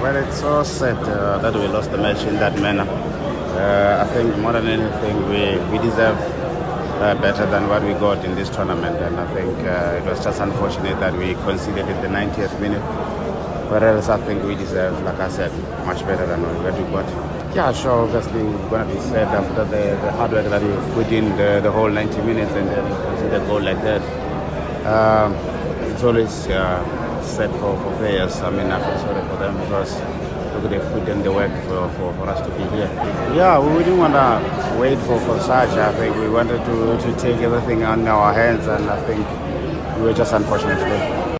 Well, it's all sad uh, that we lost the match in that manner. Uh, I think more than anything, we, we deserve uh, better than what we got in this tournament, and I think uh, it was just unfortunate that we conceded in the 90th minute. But else, I think we deserve, like I said, much better than what we got. Yeah, sure. Obviously, we're going to be sad after the, the hard work that we put in the, the whole 90 minutes and then concede a goal like that. Um, it's always sad for, for players. I mean, I feel sorry for them because look, they've put in the work for, for, for us to be here. Yeah, we didn't want to wait for, for such. I think we wanted to, to take everything on our hands, and I think we were just unfortunate today.